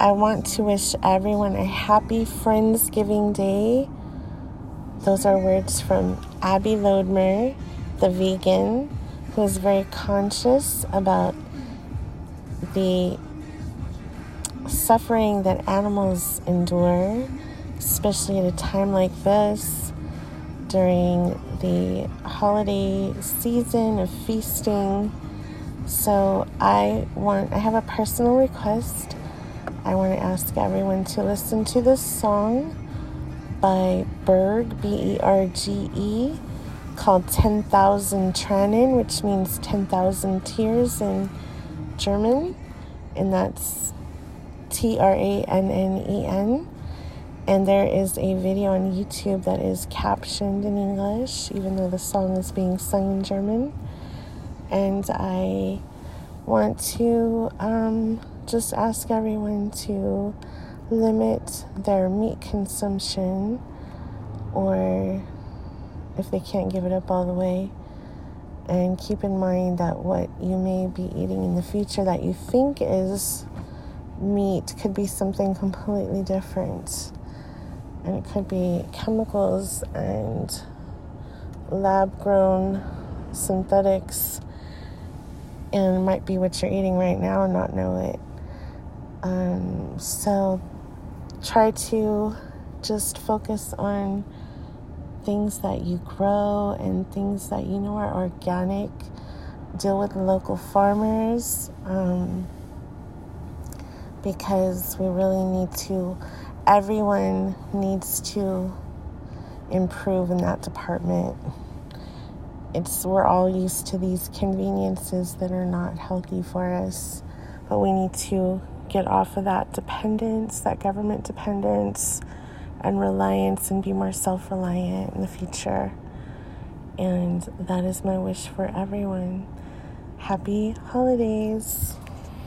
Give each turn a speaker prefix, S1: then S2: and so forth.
S1: I want to wish everyone a happy Friendsgiving Day. Those are words from Abby Lodmer, the vegan, who is very conscious about the suffering that animals endure, especially at a time like this during the holiday season of feasting. So I want I have a personal request. I want to ask everyone to listen to this song by Berge, B E R G E, called 10,000 Tränen, which means 10,000 tears in German. And that's T R A N N E N. And there is a video on YouTube that is captioned in English, even though the song is being sung in German. And I want to um, just ask everyone to limit their meat consumption, or if they can't give it up all the way, and keep in mind that what you may be eating in the future that you think is meat could be something completely different. And it could be chemicals and lab grown synthetics, and might be what you're eating right now and not know it. Um, so try to just focus on things that you grow and things that you know are organic. Deal with local farmers. Um, because we really need to, everyone needs to improve in that department. It's we're all used to these conveniences that are not healthy for us, but we need to get off of that dependence, that government dependence and reliance and be more self-reliant in the future. And that is my wish for everyone. Happy holidays.